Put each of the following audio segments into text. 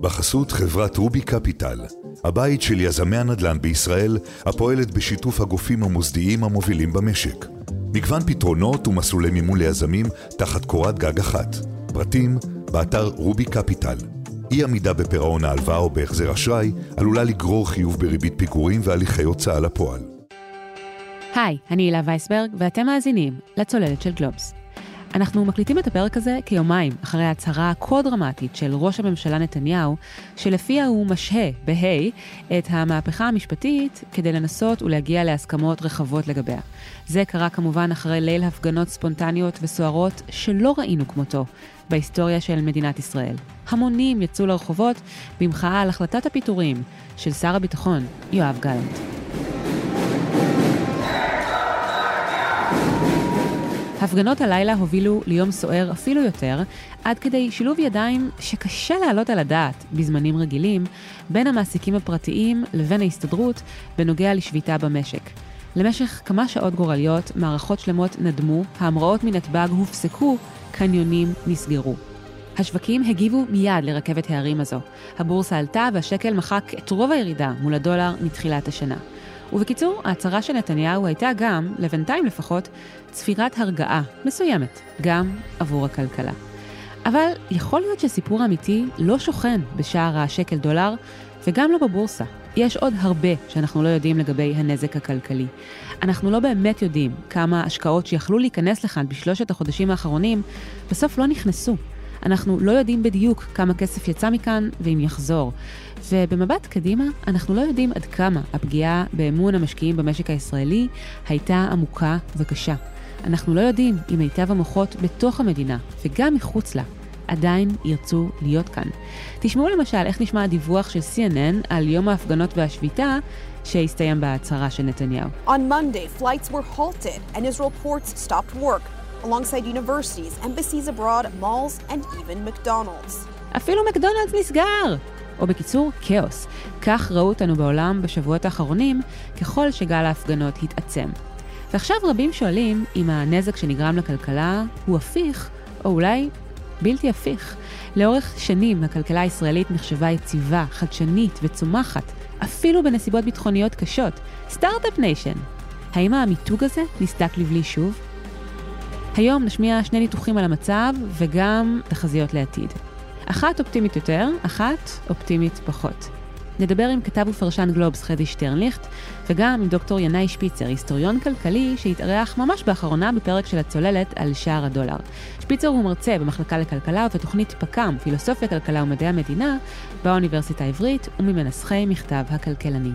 בחסות חברת רובי קפיטל, הבית של יזמי הנדל"ן בישראל, הפועלת בשיתוף הגופים המוסדיים המובילים במשק. מגוון פתרונות ומסלולי מימון ליזמים תחת קורת גג אחת. פרטים, באתר רובי קפיטל. אי עמידה בפירעון ההלוואה או בהחזר אשראי עלולה לגרור חיוב בריבית פיגורים והליכי הוצאה לפועל. היי, אני הילה וייסברג, ואתם מאזינים לצוללת של גלובס. אנחנו מקליטים את הפרק הזה כיומיים אחרי ההצהרה הכה דרמטית של ראש הממשלה נתניהו, שלפיה הוא משהה, בה', את המהפכה המשפטית כדי לנסות ולהגיע להסכמות רחבות לגביה. זה קרה כמובן אחרי ליל הפגנות ספונטניות וסוערות שלא ראינו כמותו בהיסטוריה של מדינת ישראל. המונים יצאו לרחובות במחאה על החלטת הפיטורים של שר הביטחון יואב גלנט. הפגנות הלילה הובילו ליום סוער אפילו יותר, עד כדי שילוב ידיים שקשה להעלות על הדעת בזמנים רגילים, בין המעסיקים הפרטיים לבין ההסתדרות בנוגע לשביתה במשק. למשך כמה שעות גורליות, מערכות שלמות נדמו, ההמראות מנתב"ג הופסקו, קניונים נסגרו. השווקים הגיבו מיד לרכבת הערים הזו. הבורסה עלתה והשקל מחק את רוב הירידה מול הדולר מתחילת השנה. ובקיצור, ההצהרה של נתניהו הייתה גם, לבינתיים לפחות, צפירת הרגעה מסוימת, גם עבור הכלכלה. אבל יכול להיות שסיפור אמיתי לא שוכן בשער השקל דולר, וגם לא בבורסה. יש עוד הרבה שאנחנו לא יודעים לגבי הנזק הכלכלי. אנחנו לא באמת יודעים כמה השקעות שיכלו להיכנס לכאן בשלושת החודשים האחרונים, בסוף לא נכנסו. אנחנו לא יודעים בדיוק כמה כסף יצא מכאן ואם יחזור. ובמבט קדימה, אנחנו לא יודעים עד כמה הפגיעה באמון המשקיעים במשק הישראלי הייתה עמוקה וקשה. אנחנו לא יודעים אם מיטב המוחות בתוך המדינה וגם מחוץ לה עדיין ירצו להיות כאן. תשמעו למשל איך נשמע הדיווח של CNN על יום ההפגנות והשביתה שהסתיים בהצהרה של נתניהו. On Monday, flights were halted and Israel ports stopped work, alongside universities, embassies abroad, malls and even McDonald's. אפילו מקדונלדס נסגר! או בקיצור, כאוס. כך ראו אותנו בעולם בשבועות האחרונים, ככל שגל ההפגנות התעצם. ועכשיו רבים שואלים אם הנזק שנגרם לכלכלה הוא הפיך, או אולי בלתי הפיך. לאורך שנים הכלכלה הישראלית נחשבה יציבה, חדשנית וצומחת, אפילו בנסיבות ביטחוניות קשות. Start-Up Nation. האם המיתוג הזה נסדק לבלי שוב? היום נשמיע שני ניתוחים על המצב וגם תחזיות לעתיד. אחת אופטימית יותר, אחת אופטימית פחות. נדבר עם כתב ופרשן גלובס חדי שטרנליכט, וגם עם דוקטור ינאי שפיצר, היסטוריון כלכלי שהתארח ממש באחרונה בפרק של הצוללת על שער הדולר. שפיצר הוא מרצה במחלקה לכלכלה ובתוכנית פק"ם, פילוסופיה, כלכלה ומדעי המדינה, באוניברסיטה העברית, וממנסחי מכתב הכלכלנים.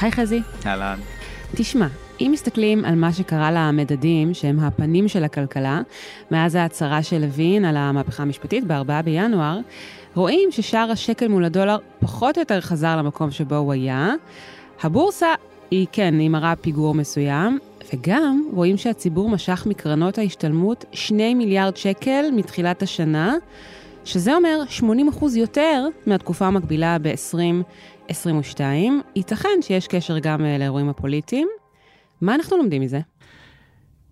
היי חזי. אהלן. תשמע, אם מסתכלים על מה שקרה למדדים, שהם הפנים של הכלכלה, מאז ההצהרה של לוין על המהפכה המשפטית ב-4 בינואר, רואים ששער השקל מול הדולר פחות או יותר חזר למקום שבו הוא היה. הבורסה היא כן, היא מראה פיגור מסוים, וגם רואים שהציבור משך מקרנות ההשתלמות 2 מיליארד שקל מתחילת השנה, שזה אומר 80% יותר מהתקופה המקבילה ב-2022. ייתכן שיש קשר גם אה, לאירועים הפוליטיים. מה אנחנו לומדים מזה?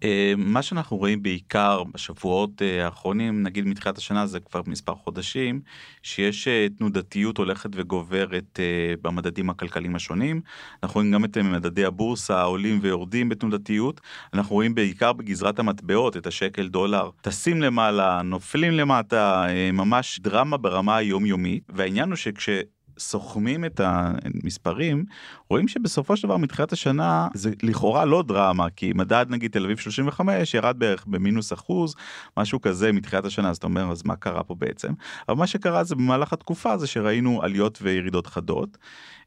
אה, מה שאנחנו רואים בעיקר בשבועות אה, האחרונים, נגיד מתחילת השנה זה כבר מספר חודשים, שיש אה, תנודתיות הולכת וגוברת במדדים הכלכליים השונים. אנחנו רואים גם את מדדי הבורסה עולים ויורדים בתנודתיות. אנחנו רואים בעיקר בגזרת המטבעות את השקל דולר טסים למעלה, נופלים למטה, ממש דרמה ברמה היומיומית. והעניין הוא שכש... סוכמים את המספרים רואים שבסופו של דבר מתחילת השנה זה לכאורה לא דרמה כי מדד נגיד תל אביב 35 ירד בערך במינוס אחוז משהו כזה מתחילת השנה אז אתה אומר אז מה קרה פה בעצם אבל מה שקרה זה במהלך התקופה זה שראינו עליות וירידות חדות.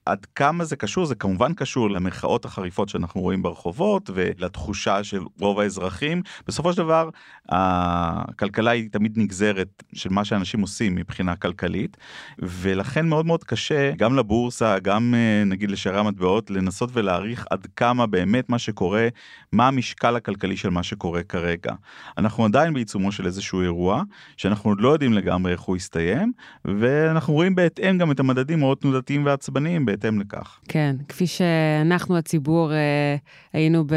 עד כמה זה קשור זה כמובן קשור למחאות החריפות שאנחנו רואים ברחובות ולתחושה של רוב האזרחים בסופו של דבר הכלכלה היא תמיד נגזרת של מה שאנשים עושים מבחינה כלכלית ולכן מאוד מאוד קשה גם לבורסה גם אה, נגיד לשערי המטבעות לנסות ולהעריך עד כמה באמת מה שקורה מה המשקל הכלכלי של מה שקורה כרגע אנחנו עדיין בעיצומו של איזשהו אירוע שאנחנו עוד לא יודעים לגמרי איך הוא יסתיים ואנחנו רואים בהתאם גם את המדדים מאוד תנודתיים ועצבניים. בהתאם לכך. כן, כפי שאנחנו הציבור אה, היינו ב...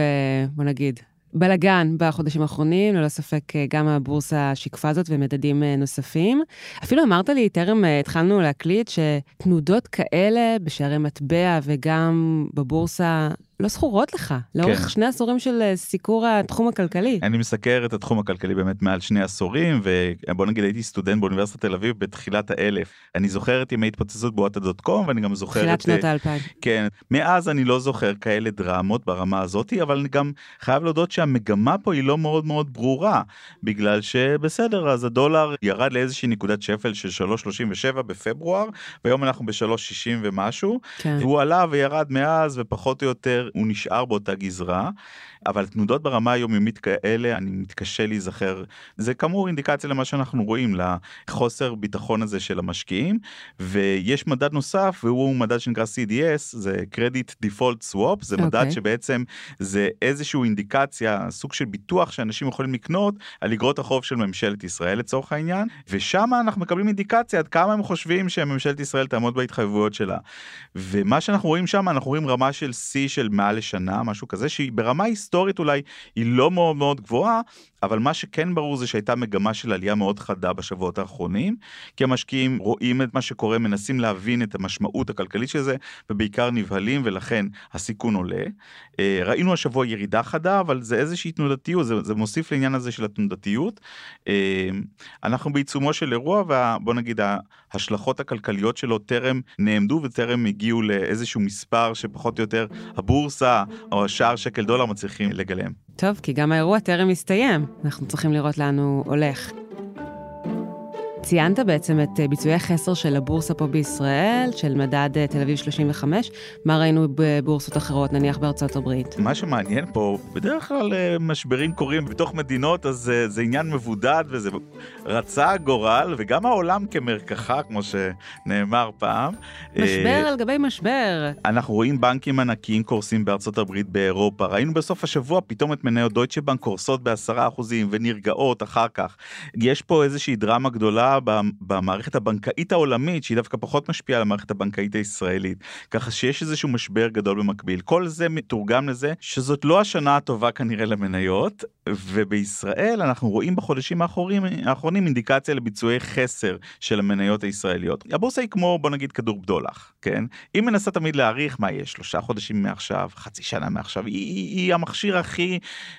בוא נגיד, בלגן בחודשים האחרונים, ללא ספק אה, גם הבורסה שיקפה זאת ומדדים אה, נוספים. אפילו אמרת לי, טרם התחלנו להקליט, שתנודות כאלה בשערי מטבע וגם בבורסה לא זכורות לך, לאורך כן. שני עשורים של אה, סיקור התחום הכלכלי. אני מסקר את התחום הכלכלי באמת מעל שני עשורים, ובוא נגיד הייתי סטודנט באוניברסיטת תל אביב בתחילת האלף. אני זוכר את ימי התפוצצות בוואטה דוט קום, ואני גם זוכר תחילת את... תחילת שנות אה, האלפיים. כן. מאז אני לא זוכר כאלה דרמות ברמה הזאת, אבל אני גם חייב להודות שהמגמה פה היא לא מאוד מאוד ברורה, בגלל שבסדר, אז הדולר ירד לאיזושהי נקודת שפל של 3.37 בפברואר, והיום אנחנו ב-3.60 ומשהו, כן. והוא עלה וירד מאז, ופחות או יותר הוא נשאר באותה גזרה. אבל תנודות ברמה היומיומית כאלה אני מתקשה להיזכר זה כאמור אינדיקציה למה שאנחנו רואים לחוסר ביטחון הזה של המשקיעים ויש מדד נוסף והוא מדד שנקרא CDS זה Credit Default Swap זה okay. מדד אוקיי. שבעצם זה איזשהו אינדיקציה סוג של ביטוח שאנשים יכולים לקנות על אגרות החוב של ממשלת ישראל לצורך העניין ושם אנחנו מקבלים אינדיקציה עד כמה הם חושבים שממשלת ישראל תעמוד בהתחייבויות שלה ומה שאנחנו רואים שם אנחנו רואים רמה של C של מעל לשנה משהו כזה שהיא ברמה היסטורית. היסטורית אולי היא לא מאוד מאוד גבוהה, אבל מה שכן ברור זה שהייתה מגמה של עלייה מאוד חדה בשבועות האחרונים, כי המשקיעים רואים את מה שקורה, מנסים להבין את המשמעות הכלכלית של זה, ובעיקר נבהלים, ולכן הסיכון עולה. אה, ראינו השבוע ירידה חדה, אבל זה איזושהי תנודתיות, זה, זה מוסיף לעניין הזה של התנודתיות. אה, אנחנו בעיצומו של אירוע, ובוא נגיד ההשלכות הכלכליות שלו טרם נעמדו וטרם הגיעו לאיזשהו מספר שפחות או יותר הבורסה או השער שקל דולר מצליחים לגלם. טוב, כי גם האירוע טרם הסתיים, אנחנו צריכים לראות לאן הוא הולך. ציינת בעצם את אה, ביצועי החסר של הבורסה פה בישראל, של מדד אה, תל אביב 35. מה ראינו בבורסות אחרות, נניח בארצות הברית? מה שמעניין פה, בדרך כלל אה, משברים קורים בתוך מדינות, אז זה, זה עניין מבודד וזה רצה הגורל, וגם העולם כמרקחה, כמו שנאמר פעם. משבר על גבי משבר. אנחנו רואים בנקים ענקיים קורסים בארצות הברית, באירופה. ראינו בסוף השבוע פתאום את מניות דויטשה בנק קורסות בעשרה אחוזים ונרגעות אחר כך. יש פה איזושהי דרמה גדולה במערכת הבנקאית העולמית שהיא דווקא פחות משפיעה על המערכת הבנקאית הישראלית ככה שיש איזשהו משבר גדול במקביל. כל זה מתורגם לזה שזאת לא השנה הטובה כנראה למניות ובישראל אנחנו רואים בחודשים האחרונים, האחרונים אינדיקציה לביצועי חסר של המניות הישראליות. הבורסה היא כמו בוא נגיד כדור בדולח כן? אם מנסה תמיד להעריך מה יש שלושה חודשים מעכשיו חצי שנה מעכשיו. היא, היא, היא המכשיר הכי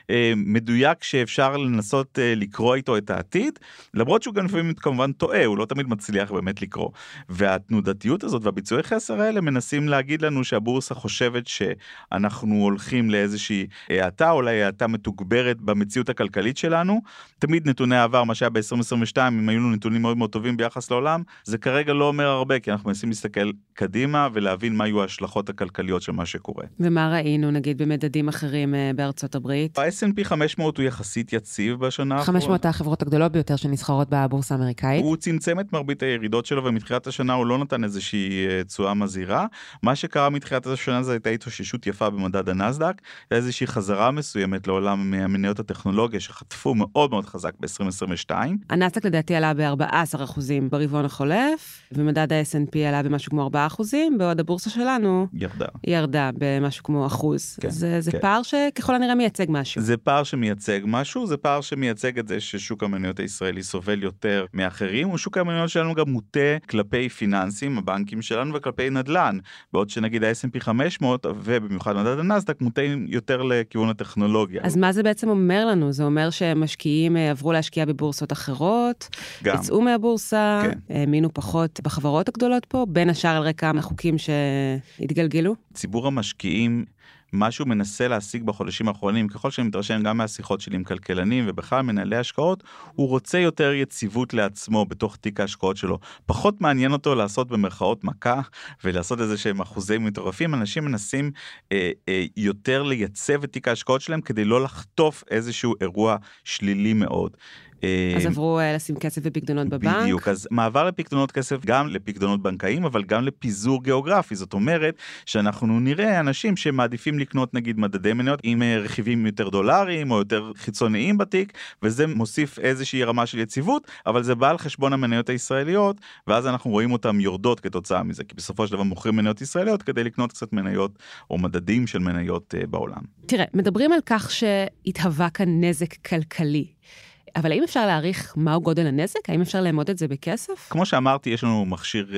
אה, מדויק שאפשר לנסות אה, לקרוא איתו את העתיד למרות שהוא גם לפעמים כמובן טועה, הוא לא תמיד מצליח באמת לקרוא. והתנודתיות הזאת והביצועי חסר האלה מנסים להגיד לנו שהבורסה חושבת שאנחנו הולכים לאיזושהי האטה, אולי האטה מתוגברת במציאות הכלכלית שלנו. תמיד נתוני העבר, מה שהיה ב-2022, אם היו לנו נתונים מאוד מאוד טובים ביחס לעולם, זה כרגע לא אומר הרבה, כי אנחנו מנסים להסתכל קדימה ולהבין מה יהיו ההשלכות הכלכליות של מה שקורה. ומה ראינו, נגיד, במדדים אחרים אה, בארצות הברית? ה-S&P 500 הוא יחסית יציב בשנה האחרונה. 500 החברות הגדולות ביותר שנסחרות בבורסה האמריקאית. הוא צמצם את מרבית הירידות שלו ומתחילת השנה הוא לא נתן איזושהי אה, תשואה מזהירה. מה שקרה מתחילת השנה זה הייתה התאוששות יפה במדד הנסדק, איזושהי חזרה מסוימת לעולם מניות הטכנולוגיה שחטפו מאוד מאוד חזק ב-2022. הנסדק לדעתי עלה ב-14% ברבעון החולף, ומדד ה-S&P עלה במשהו כמו 4%, בעוד הבורסה שלנו ירדה. ירדה במשהו כמו אחוז. כן, זה, זה כן. פער שככל הנראה מייצג משהו. זה פער שמייצג משהו, זה פער שמייצג את זה ששוק המניות הישראלי סובל יותר מאחרים. אחרים, הוא שוק המניות שלנו גם מוטה כלפי פיננסים, הבנקים שלנו, וכלפי נדל"ן. בעוד שנגיד ה-S&P 500, ובמיוחד מדד הנסדק, מוטה יותר לכיוון הטכנולוגיה. אז מה זה בעצם אומר לנו? זה אומר שמשקיעים אה, עברו להשקיע בבורסות אחרות, גם. יצאו מהבורסה, כן. האמינו פחות בחברות הגדולות פה, בין השאר על רקע החוקים שהתגלגלו? ציבור המשקיעים מה שהוא מנסה להשיג בחודשים האחרונים, ככל שאני מתרשם גם מהשיחות שלי עם כלכלנים ובכלל מנהלי השקעות, הוא רוצה יותר יציבות לעצמו בתוך תיק ההשקעות שלו. פחות מעניין אותו לעשות במרכאות מכה ולעשות איזה שהם אחוזים מטורפים, אנשים מנסים אה, אה, יותר לייצב את תיק ההשקעות שלהם כדי לא לחטוף איזשהו אירוע שלילי מאוד. אז עברו לשים כסף בפקדונות בבנק. בדיוק, אז מעבר לפקדונות כסף גם לפקדונות בנקאיים, אבל גם לפיזור גיאוגרפי. זאת אומרת שאנחנו נראה אנשים שמעדיפים לקנות נגיד מדדי מניות עם רכיבים יותר דולריים או יותר חיצוניים בתיק, וזה מוסיף איזושהי רמה של יציבות, אבל זה בא על חשבון המניות הישראליות, ואז אנחנו רואים אותן יורדות כתוצאה מזה, כי בסופו של דבר מוכרים מניות ישראליות כדי לקנות קצת מניות או מדדים של מניות בעולם. תראה, מדברים על כך שהתהווה כאן נזק כלכלי. אבל האם אפשר להעריך מהו גודל הנזק? האם אפשר לאמוד את זה בכסף? כמו שאמרתי, יש לנו מכשיר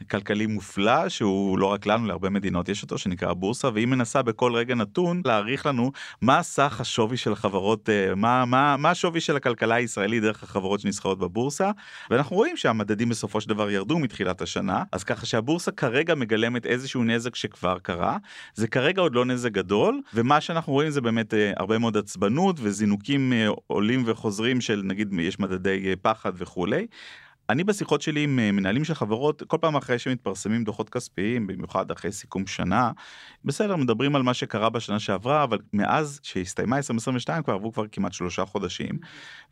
uh, כלכלי מופלא, שהוא לא רק לנו, להרבה מדינות יש אותו, שנקרא בורסה, והיא מנסה בכל רגע נתון להעריך לנו מה סך השווי של החברות, uh, מה, מה, מה השווי של הכלכלה הישראלית דרך החברות שנסחרות בבורסה, ואנחנו רואים שהמדדים בסופו של דבר ירדו מתחילת השנה, אז ככה שהבורסה כרגע מגלמת איזשהו נזק שכבר קרה, זה כרגע עוד לא נזק גדול, ומה שאנחנו רואים זה באמת uh, הרבה מאוד עצבנות וזינוקים uh, עולים וחוזרים של נגיד יש מדדי פחד וכולי. אני בשיחות שלי עם מנהלים של חברות כל פעם אחרי שמתפרסמים דוחות כספיים במיוחד אחרי סיכום שנה בסדר מדברים על מה שקרה בשנה שעברה אבל מאז שהסתיימה 2022 כבר עברו כבר כמעט שלושה חודשים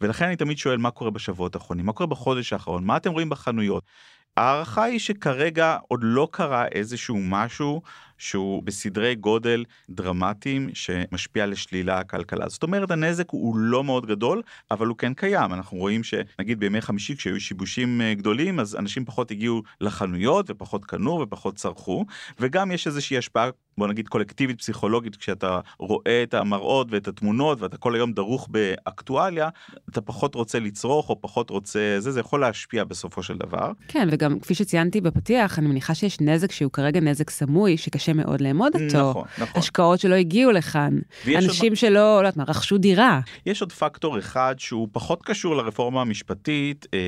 ולכן אני תמיד שואל מה קורה בשבועות האחרונים מה קורה בחודש האחרון מה אתם רואים בחנויות. ההערכה היא שכרגע עוד לא קרה איזשהו משהו שהוא בסדרי גודל דרמטיים שמשפיע לשלילה הכלכלה. זאת אומרת הנזק הוא לא מאוד גדול אבל הוא כן קיים אנחנו רואים שנגיד בימי חמישי כשהיו שיבושים גדולים אז אנשים פחות הגיעו לחנויות ופחות קנו ופחות צרכו וגם יש איזושהי השפעה בוא נגיד קולקטיבית פסיכולוגית כשאתה רואה את המראות ואת התמונות ואתה כל היום דרוך באקטואליה אתה פחות רוצה לצרוך או פחות רוצה זה זה יכול להשפיע בסופו של דבר. כן וגם כפי שציינתי בפתיח אני מניחה שיש נזק שהוא כרגע נזק סמוי שקשה מאוד לאמוד אותו. נכון, נכון. השקעות שלא הגיעו לכאן אנשים עוד... שלא לא יודעת מה רכשו דירה. יש עוד פקטור אחד שהוא פחות קשור לרפורמה המשפטית אה,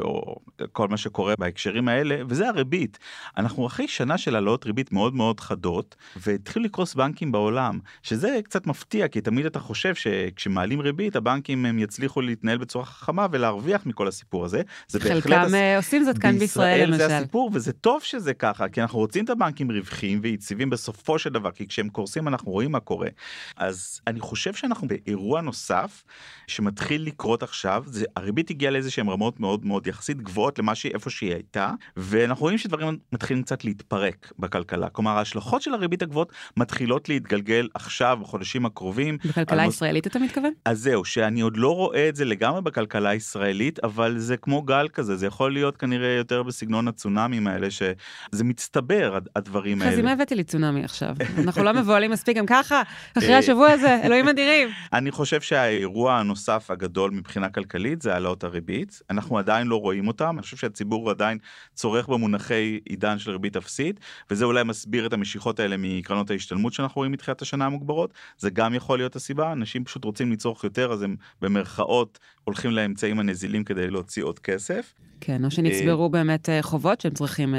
או כל מה שקורה בהקשרים האלה וזה הריבית. אנחנו אחרי שנה של העלאות ריבית מאוד מאוד חדות. והתחילו לקרוס בנקים בעולם שזה קצת מפתיע כי תמיד אתה חושב שכשמעלים ריבית הבנקים הם יצליחו להתנהל בצורה חכמה ולהרוויח מכל הסיפור הזה. זה חלקם הס... עושים זאת כאן בישראל למשל. זה הסיפור וזה טוב שזה ככה כי אנחנו רוצים את הבנקים רווחיים ויציבים בסופו של דבר כי כשהם קורסים אנחנו רואים מה קורה. אז אני חושב שאנחנו באירוע נוסף שמתחיל לקרות עכשיו זה הריבית הגיעה לאיזה שהם רמות מאוד מאוד יחסית גבוהות למה שהיא איפה שהיא הייתה ואנחנו רואים שדברים מתחילים קצת להתפרק בכלכלה כלומר ההשלכות של הריבית הגבוהות מתחילות להתגלגל עכשיו בחודשים הקרובים. בכלכלה הישראלית אתה מתכוון? אז זהו שאני עוד לא רואה את זה לגמרי בכלכלה הישראלית אבל זה כמו גל כזה זה יכול להיות כנראה יותר בסגנון הצונאמים האלה שזה מצטבר הדברים האלה. אז אם הבאתי לי צונאמי עכשיו אנחנו לא מבוהלים מספיק גם ככה אחרי השבוע הזה אלוהים אדירים. אני חושב שהאירוע הנוסף הגדול מבחינה כלכלית זה העלאות הריבית אנחנו עדיין לא רואים אותם אני חושב שהציבור עדיין צורך במונחי עידן של ריבית אפסית וזה אולי מסביר את המשיכות האלה מקרנות ההשתלמות שאנחנו רואים מתחילת השנה המוגברות זה גם יכול להיות הסיבה אנשים פשוט רוצים לצרוך יותר אז הם במרכאות הולכים לאמצעים הנזילים כדי להוציא עוד כסף. כן, או שנצברו באמת חובות שהם צריכים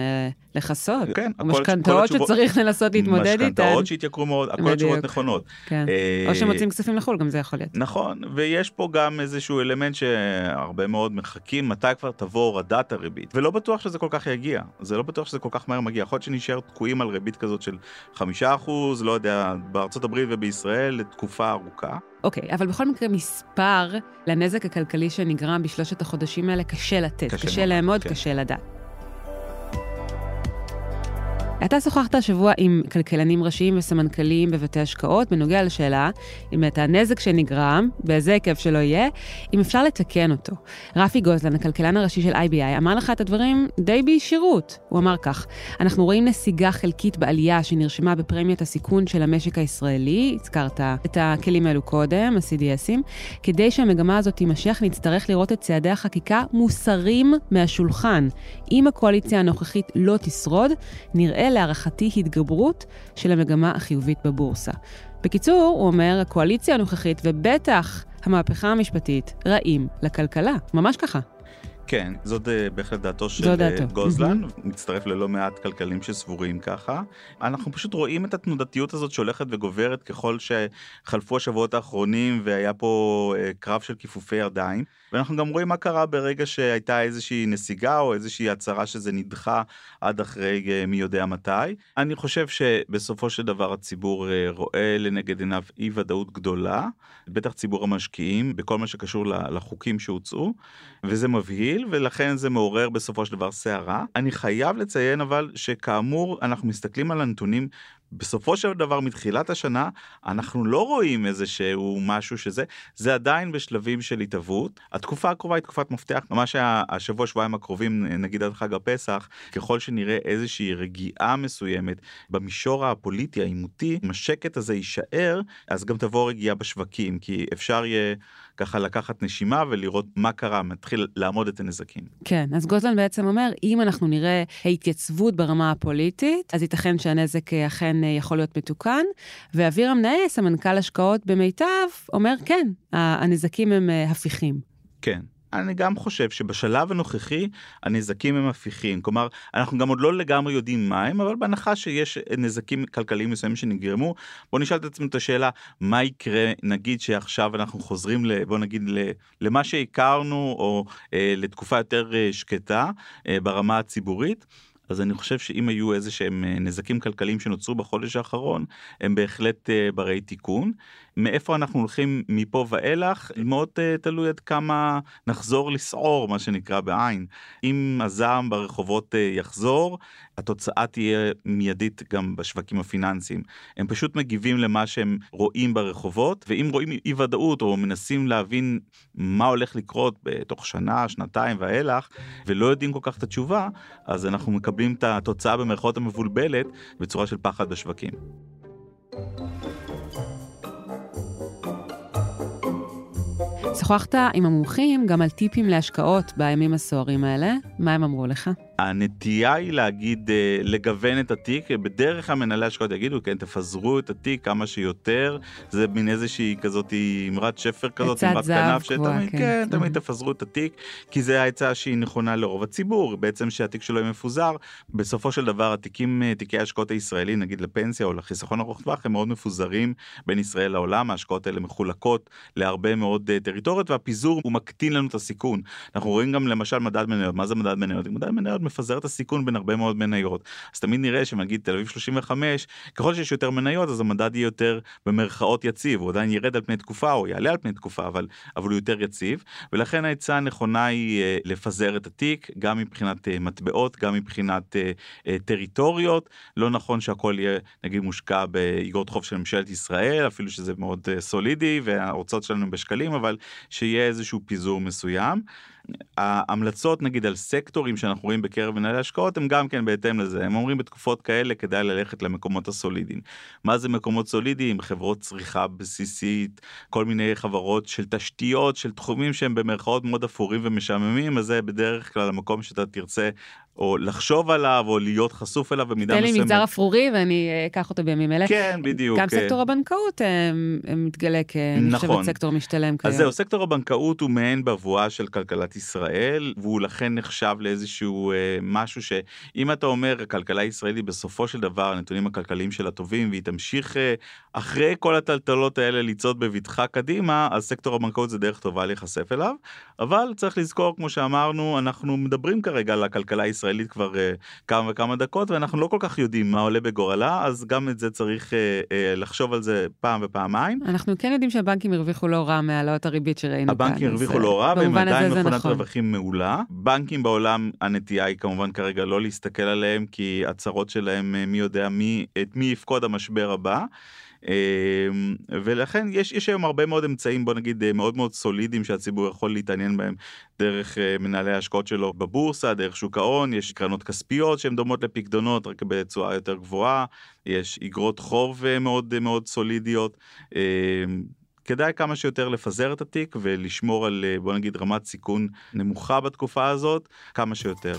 לכסות, כן, או משכנתאות שצריך לנסות להתמודד איתן. משכנתאות שהתייקרו מאוד, הכל התשובות נכונות. כן, או שמוצאים כספים לחו"ל, גם זה יכול להיות. נכון, ויש פה גם איזשהו אלמנט שהרבה מאוד מחכים, מתי כבר תבוא הורדת הריבית, ולא בטוח שזה כל כך יגיע, זה לא בטוח שזה כל כך מהר מגיע, יכול להיות שנשאר תקועים על ריבית כזאת של חמישה אחוז, לא יודע, בארצות הברית ובישראל לתקופה ארוכה. אוקיי, אבל בכל מקרה מספר לנזק הכלכלי שנגרם בשלושת החודשים האלה קשה לתת, קשה, קשה לאמוד, כן. קשה לדעת. אתה שוחחת השבוע עם כלכלנים ראשיים וסמנכ"לים בבתי השקעות בנוגע לשאלה אם את הנזק שנגרם, באיזה היקף שלא יהיה, אם אפשר לתקן אותו. רפי גוזלן, הכלכלן הראשי של IBI, אמר לך את הדברים די בישירות. הוא אמר כך, אנחנו רואים נסיגה חלקית בעלייה שנרשמה בפרמיית הסיכון של המשק הישראלי, הזכרת את הכלים האלו קודם, ה-CDSים, כדי שהמגמה הזאת תימשך נצטרך לראות את צעדי החקיקה מוסרים מהשולחן. אם הקואליציה הנוכחית לא תשרוד, נראה להערכתי התגברות של המגמה החיובית בבורסה. בקיצור, הוא אומר, הקואליציה הנוכחית ובטח המהפכה המשפטית רעים לכלכלה, ממש ככה. כן, זאת uh, בהחלט דעתו של זו דעתו. גוזלן, מצטרף ללא מעט כלכלים שסבורים ככה. אנחנו פשוט רואים את התנודתיות הזאת שהולכת וגוברת ככל שחלפו השבועות האחרונים והיה פה uh, קרב של כיפופי ידיים. ואנחנו גם רואים מה קרה ברגע שהייתה איזושהי נסיגה או איזושהי הצהרה שזה נדחה עד אחרי uh, מי יודע מתי. אני חושב שבסופו של דבר הציבור uh, רואה לנגד עיניו אי ודאות גדולה, בטח ציבור המשקיעים, בכל מה שקשור לחוקים שהוצאו, וזה מבהיל ולכן זה מעורר בסופו של דבר סערה. אני חייב לציין אבל שכאמור אנחנו מסתכלים על הנתונים בסופו של דבר מתחילת השנה אנחנו לא רואים איזה שהוא משהו שזה זה עדיין בשלבים של התהוות. התקופה הקרובה היא תקופת מפתח ממש השבוע שבועיים הקרובים נגיד עד חג הפסח ככל שנראה איזושהי רגיעה מסוימת במישור הפוליטי העימותי אם השקט הזה יישאר אז גם תבוא רגיעה בשווקים כי אפשר יהיה ככה לקחת נשימה ולראות מה קרה מתחיל לעמוד את הנזקים. כן אז גוזלן בעצם אומר אם אנחנו נראה התייצבות ברמה הפוליטית אז ייתכן שהנזק אכן יכול להיות מתוקן, ואבירם נאה, סמנכ"ל השקעות במיטב, אומר כן, הנזקים הם אה, הפיכים. כן. אני גם חושב שבשלב הנוכחי הנזקים הם הפיכים כלומר אנחנו גם עוד לא לגמרי יודעים מה הם אבל בהנחה שיש נזקים כלכליים מסוימים שנגרמו בוא נשאל את עצמנו את השאלה מה יקרה נגיד שעכשיו אנחנו חוזרים ל, בוא נגיד למה שהכרנו או אה, לתקופה יותר אה, שקטה אה, ברמה הציבורית אז אני חושב שאם היו איזה שהם אה, נזקים כלכליים שנוצרו בחודש האחרון, הם בהחלט אה, ברי תיקון. מאיפה אנחנו הולכים מפה ואילך, מאוד uh, תלוי עד כמה נחזור לסעור, מה שנקרא בעין. אם הזעם ברחובות uh, יחזור, התוצאה תהיה מיידית גם בשווקים הפיננסיים. הם פשוט מגיבים למה שהם רואים ברחובות, ואם רואים אי ודאות או מנסים להבין מה הולך לקרות בתוך שנה, שנתיים ואילך, ולא יודעים כל כך את התשובה, אז אנחנו מקבלים את התוצאה במרכאות המבולבלת בצורה של פחד בשווקים. שוחחת עם המומחים גם על טיפים להשקעות בימים הסוערים האלה, מה הם אמרו לך? הנטייה היא להגיד, אה, לגוון את התיק, בדרך כלל מנהלי השקעות יגידו, כן, תפזרו את התיק כמה שיותר, זה מין איזושהי כזאת אמרת שפר כזאת, אמרת כנף, שתמיד, כן, כן תמיד תפזרו את התיק, כי זה העצה שהיא נכונה לרוב הציבור, בעצם שהתיק שלו יהיה מפוזר, בסופו של דבר התיקים, אה, תיקי ההשקעות הישראלי, נגיד לפנסיה או לחיסכון ארוך טווח, הם מאוד מפוזרים בין ישראל לעולם, ההשקעות האלה מחולקות להרבה מאוד אה, טריטוריות, והפיזור הוא מקטין לנו את הסיכון. אנחנו רואים גם למשל מדד מניות, מה זה מדד מניות? מדד מניות מפזר את הסיכון בין הרבה מאוד מניות. אז תמיד נראה שנגיד תל אביב 35, ככל שיש יותר מניות אז המדד יהיה יותר במרכאות יציב, הוא עדיין ירד על פני תקופה או יעלה על פני תקופה, אבל, אבל הוא יותר יציב, ולכן העצה הנכונה היא אה, לפזר את התיק, גם מבחינת אה, מטבעות, גם מבחינת אה, טריטוריות, לא נכון שהכל יהיה נגיד מושקע באגרות חוב של ממשלת ישראל, אפילו שזה מאוד סולידי וההוצאות שלנו בשקלים, אבל שיהיה איזשהו פיזור מסוים. ההמלצות נגיד על סקטורים שאנחנו רואים בקרב מנהלי השקעות הם גם כן בהתאם לזה הם אומרים בתקופות כאלה כדאי ללכת למקומות הסולידיים. מה זה מקומות סולידיים חברות צריכה בסיסית כל מיני חברות של תשתיות של תחומים שהם במרכאות מאוד אפורים ומשעממים אז זה בדרך כלל המקום שאתה תרצה או לחשוב עליו או להיות חשוף אליו במידה מסוימת. תן לי מגזר אפרורי ואני אה, אקח אותו בימים אלה. כן בדיוק. גם סקטור הבנקאות אה, מתגלה כנחשבת סקטור משתלם. אז זהו סקטור הבנקאות הוא מעין בבואה של כלכלת ישראל והוא לכן נחשב לאיזשהו אה, משהו שאם אתה אומר הכלכלה הישראלית בסופו של דבר הנתונים הכלכליים שלה טובים והיא תמשיך אה, אחרי כל הטלטלות האלה לצעוד בבטחה קדימה אז סקטור הבנקאות זה דרך טובה להיחשף אליו אבל צריך לזכור כמו שאמרנו אנחנו מדברים כרגע על הכלכלה הישראלית כבר אה, כמה וכמה דקות ואנחנו לא כל כך יודעים מה עולה בגורלה אז גם את זה צריך אה, אה, לחשוב על זה פעם ופעמיים. אנחנו כן יודעים שהבנקים הרוויחו לא רע מהעלאות הריבית שראינו. הבנקים הרוויחו לא רע והם עדיין מכונת נכון. רווחים מעולה. בנקים בעולם הנטייה היא כמובן כרגע לא להסתכל עליהם כי הצהרות שלהם מי יודע מי את מי יפקוד המשבר הבא. אמ, ולכן יש יש היום הרבה מאוד אמצעים בוא נגיד אה, מאוד מאוד סולידיים שהציבור יכול להתעניין בהם דרך אה, מנהלי ההשקעות שלו בבורסה דרך שוק ההון יש קרנות כספיות שהן דומות לפקדונות רק בתשואה יותר גבוהה יש אגרות חוב אה, מאוד מאוד סולידיות. אמ, כדאי כמה שיותר לפזר את התיק ולשמור על בוא נגיד רמת סיכון נמוכה בתקופה הזאת כמה שיותר.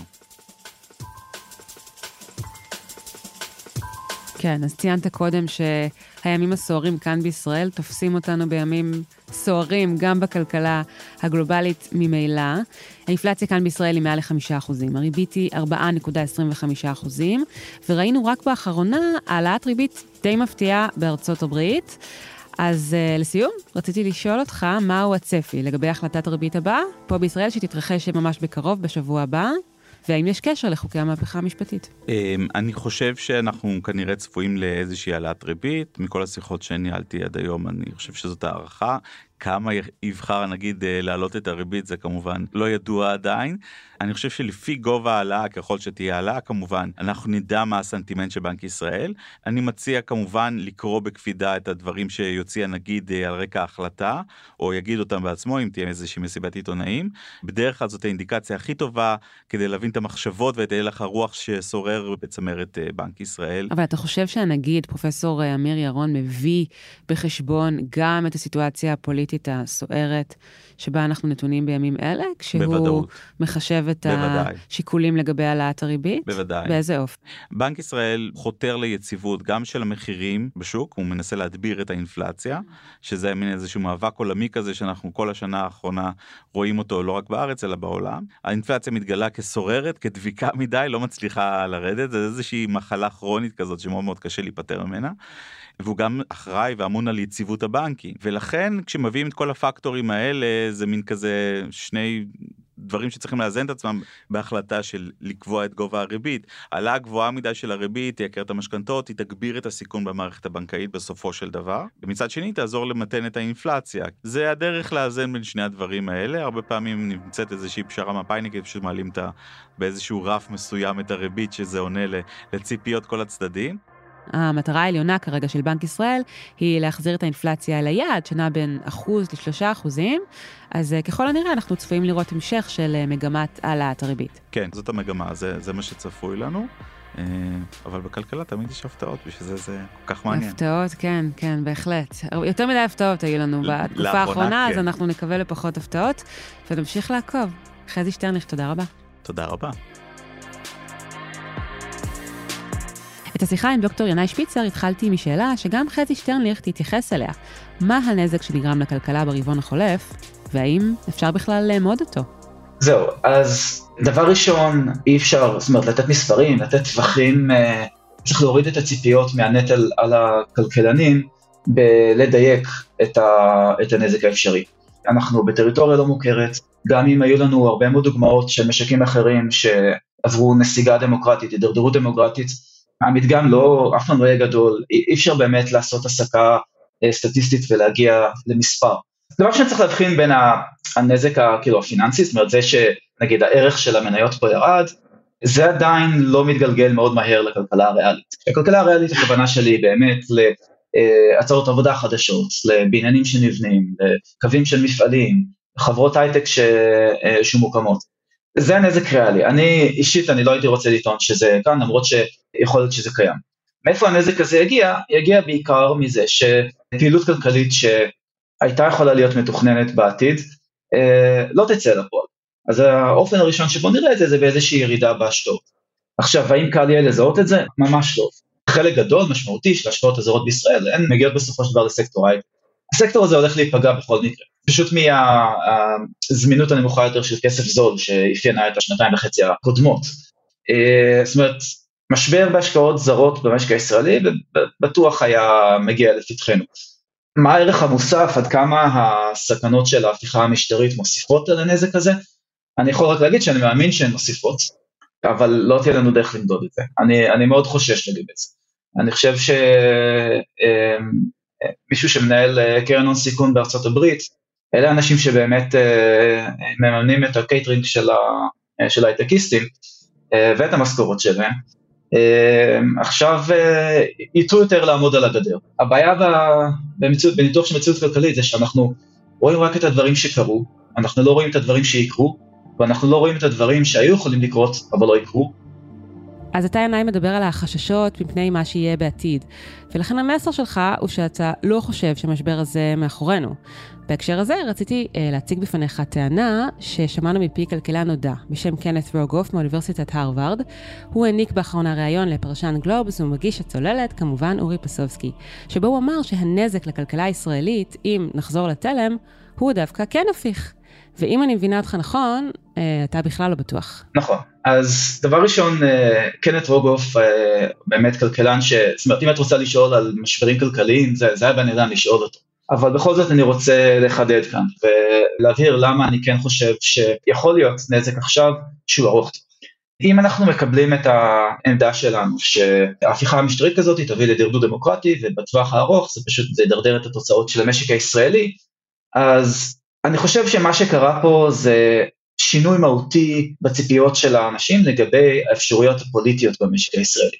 כן, אז ציינת קודם שהימים הסוערים כאן בישראל תופסים אותנו בימים סוערים גם בכלכלה הגלובלית ממילא. האינפלציה כאן בישראל היא מעל ל-5%, הריבית היא 4.25%, וראינו רק באחרונה העלאת ריבית די מפתיעה בארצות הברית. אז uh, לסיום, רציתי לשאול אותך, מהו הצפי לגבי החלטת הריבית הבאה, פה בישראל, שתתרחש ממש בקרוב, בשבוע הבא, והאם יש קשר לחוקי המהפכה המשפטית? אמ, אני חושב שאנחנו כנראה צפויים לאיזושהי העלאת ריבית, מכל השיחות שניהלתי עד היום, אני חושב שזאת הערכה. כמה יבחר נגיד אה, להעלות את הריבית זה כמובן לא ידוע עדיין. אני חושב שלפי גובה העלאה ככל שתהיה העלאה כמובן אנחנו נדע מה הסנטימנט של בנק ישראל. אני מציע כמובן לקרוא בקפידה את הדברים שיוציא הנגיד אה, על רקע ההחלטה או יגיד אותם בעצמו אם תהיה איזושהי מסיבת עיתונאים. בדרך כלל זאת האינדיקציה הכי טובה כדי להבין את המחשבות ואת הלך הרוח ששורר בצמרת אה, בנק ישראל. אבל אתה חושב שהנגיד פרופסור אמיר ירון מביא בחשבון גם את הסיטואציה הפוליטית הסוערת שבה אנחנו נתונים בימים אלה, כשהוא בוודאות. מחשב את בוודאי. השיקולים לגבי העלאת הריבית? בוודאי. באיזה אופן? בנק ישראל חותר ליציבות גם של המחירים בשוק, הוא מנסה להדביר את האינפלציה, שזה מין איזשהו מאבק עולמי כזה שאנחנו כל השנה האחרונה רואים אותו לא רק בארץ אלא בעולם. האינפלציה מתגלה כסוררת, כדביקה מדי, לא מצליחה לרדת, זה איזושהי מחלה כרונית כזאת שמאוד מאוד קשה להיפטר ממנה. והוא גם אחראי ואמון על יציבות הבנקים ולכן כשמביאים את כל הפקטורים האלה זה מין כזה שני דברים שצריכים לאזן את עצמם בהחלטה של לקבוע את גובה הריבית. העלאה גבוהה מדי של הריבית תייקר את המשכנתות, היא תגביר את הסיכון במערכת הבנקאית בסופו של דבר, ומצד שני תעזור למתן את האינפלציה. זה הדרך לאזן בין שני הדברים האלה, הרבה פעמים נמצאת איזושהי פשרה מפאיניקית, פשוט מעלים את ה... באיזשהו רף מסוים את הריבית שזה עונה לציפיות כל הצדדים. המטרה העליונה כרגע של בנק ישראל היא להחזיר את האינפלציה אל היעד, שנע בין אחוז לשלושה אחוזים, אז אה, ככל הנראה אנחנו צפויים לראות המשך של אה, מגמת העלאת הריבית. כן, זאת המגמה, זה, זה מה שצפוי לנו. אה, אבל בכלכלה תמיד יש הפתעות, בשביל זה זה כל כך מעניין. הפתעות, כן, כן, בהחלט. יותר מדי הפתעות היו לנו בתקופה האחרונה, כן. אז אנחנו נקווה לפחות הפתעות, ונמשיך לעקוב. חזי שטרנליך, תודה רבה. תודה רבה. את השיחה עם דוקטור ינאי שפיצר התחלתי משאלה שגם חזי שטרנליך תתייחס אליה. מה הנזק שנגרם לכלכלה ברבעון החולף, והאם אפשר בכלל לאמוד אותו? זהו, אז דבר ראשון, אי אפשר, זאת אומרת, לתת מספרים, לתת טווחים, אה, צריך להוריד את הציפיות מהנטל על הכלכלנים בלדייק את, ה, את הנזק האפשרי. אנחנו בטריטוריה לא מוכרת, גם אם היו לנו הרבה מאוד דוגמאות של משקים אחרים שעברו נסיגה דמוקרטית, הידרדרות דמוקרטית, המדגם לא, אף פעם לא יהיה גדול, אי אפשר באמת לעשות הסקה אה, סטטיסטית ולהגיע למספר. דבר שאני צריך להבחין בין הנזק כאילו הפיננסי, זאת אומרת זה שנגיד הערך של המניות פה ירד, זה עדיין לא מתגלגל מאוד מהר לכלכלה הריאלית. הכלכלה הריאלית הכוונה שלי היא באמת להצעות עבודה חדשות, לבניינים שנבנים, לקווים של מפעלים, חברות הייטק אה, שמוקמות. זה הנזק ריאלי. אני אישית, אני לא הייתי רוצה לטעון שזה כאן, למרות שיכול להיות שזה קיים. מאיפה הנזק הזה יגיע? יגיע בעיקר מזה שפעילות כלכלית שהייתה יכולה להיות מתוכננת בעתיד, אה, לא תצא לפועל. אז האופן הראשון שבו נראה את זה, זה באיזושהי ירידה בהשקעות. עכשיו, האם קל יהיה לזהות את זה? ממש לא. חלק גדול, משמעותי של השקעות הזרות בישראל, הן מגיעות בסופו של דבר לסקטור הייטק. הסקטור הזה הולך להיפגע בכל מקרה. פשוט מהזמינות הנמוכה יותר של כסף זול שאפיינה את השנתיים וחצי הקודמות. אה, זאת אומרת, משבר בהשקעות זרות במשק הישראלי בטוח היה מגיע לפתחנו. מה הערך המוסף, עד כמה הסכנות של ההפיכה המשטרית מוסיפות על הנזק הזה? אני יכול רק להגיד שאני מאמין שהן מוסיפות, אבל לא תהיה לנו דרך למדוד את זה. אני, אני מאוד חושש לגבי זה. אני חושב שמישהו אה, שמנהל אה, קרן הון סיכון בארצות הברית, אלה אנשים שבאמת אה, מממנים את הקייטרינג של, אה, של הייטקיסטים אה, ואת המשכורות שלהם. עכשיו ייטו יותר לעמוד על הגדר. הבעיה במציאות, בניתוח של מציאות כלכלית זה שאנחנו רואים רק את הדברים שקרו, אנחנו לא רואים את הדברים שיקרו, ואנחנו לא רואים את הדברים שהיו יכולים לקרות אבל לא יקרו. אז אתה ינאי מדבר על החששות מפני מה שיהיה בעתיד, ולכן המסר שלך הוא שאתה לא חושב שהמשבר הזה מאחורינו. בהקשר הזה רציתי uh, להציג בפניך טענה ששמענו מפי כלכלן נודע בשם קנת רוגוף מאוניברסיטת הרווארד. הוא העניק באחרונה ראיון לפרשן גלובס ומגיש הצוללת, כמובן אורי פסובסקי, שבו הוא אמר שהנזק לכלכלה הישראלית, אם נחזור לתלם, הוא דווקא כן הפיך. ואם אני מבינה אותך נכון, uh, אתה בכלל לא בטוח. נכון. אז דבר ראשון, uh, קנת רוגוף uh, באמת כלכלן ש... זאת אומרת, אם את רוצה לשאול על משברים כלכליים, זה, זה היה בן אדם לשאול אותו. אבל בכל זאת אני רוצה לחדד כאן ולהבהיר למה אני כן חושב שיכול להיות נזק עכשיו שהוא ארוך אם אנחנו מקבלים את העמדה שלנו שההפיכה המשטרית הזאת תביא לדרדור דמוקרטי ובטווח הארוך זה פשוט זה ידרדר את התוצאות של המשק הישראלי, אז אני חושב שמה שקרה פה זה שינוי מהותי בציפיות של האנשים לגבי האפשרויות הפוליטיות במשק הישראלי.